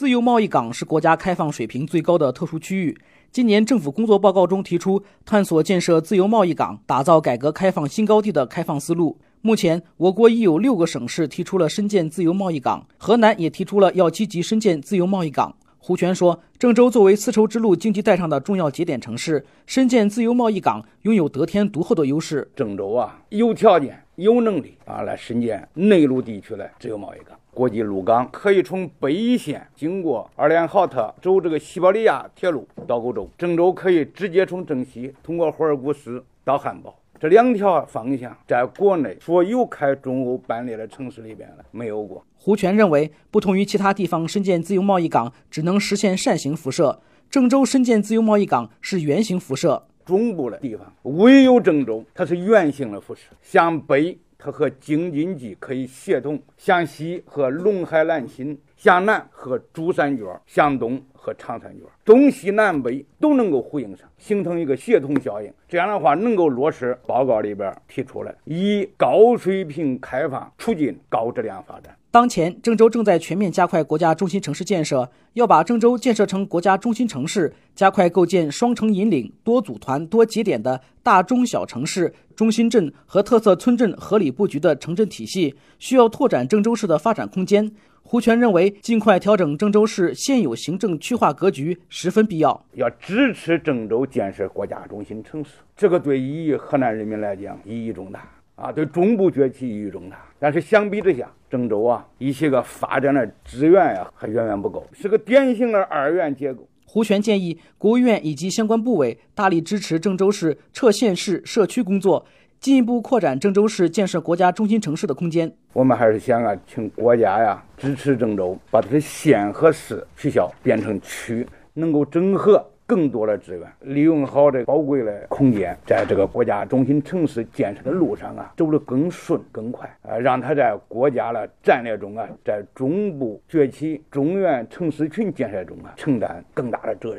自由贸易港是国家开放水平最高的特殊区域。今年政府工作报告中提出，探索建设自由贸易港，打造改革开放新高地的开放思路。目前，我国已有六个省市提出了深建自由贸易港，河南也提出了要积极深建自由贸易港。胡全说，郑州作为丝绸之路经济带上的重要节点城市，深建自由贸易港拥有得天独厚的优势。郑州啊，有条件、有能力啊，来深建内陆地区的自由贸易港。国际陆港可以从北一线经过二连浩特走这个西伯利亚铁路到欧洲，郑州可以直接从郑西通过霍尔果斯到汉堡。这两条方向在国内所有开中欧班列的城市里边呢没有过。胡全认为，不同于其他地方深建自由贸易港只能实现扇形辐射，郑州深建自由贸易港是圆形辐射。中部的地方唯有郑州，它是圆形的辐射，向北它和京津冀可以协同，向西和陇海兰新，向南和珠三角，向东。和长三角，东西南北都能够呼应上，形成一个协同效应。这样的话，能够落实报告里边提出来，以高水平开放促进高质量发展。当前，郑州正在全面加快国家中心城市建设，要把郑州建设成国家中心城市，加快构建双城引领、多组团、多节点的大中小城市、中心镇和特色村镇合理布局的城镇体系，需要拓展郑州市的发展空间。胡全认为，尽快调整郑州市现有行政区划格局十分必要。要支持郑州建设国家中心城市，这个对于河南人民来讲意义重大啊，对中部崛起意义重大。但是相比之下，郑州啊一些个发展的资源呀还远远不够，是个典型的二元结构。胡全建议国务院以及相关部委大力支持郑州市撤县市社区工作。进一步扩展郑州市建设国家中心城市的空间。我们还是想啊，请国家呀支持郑州，把它的县和市取消，变成区，能够整合更多的资源，利用好这宝贵的空间，在这个国家中心城市建设的路上啊，走得更顺更快啊，让它在国家的战略中啊，在中部崛起、中原城市群建设中啊，承担更大的责任。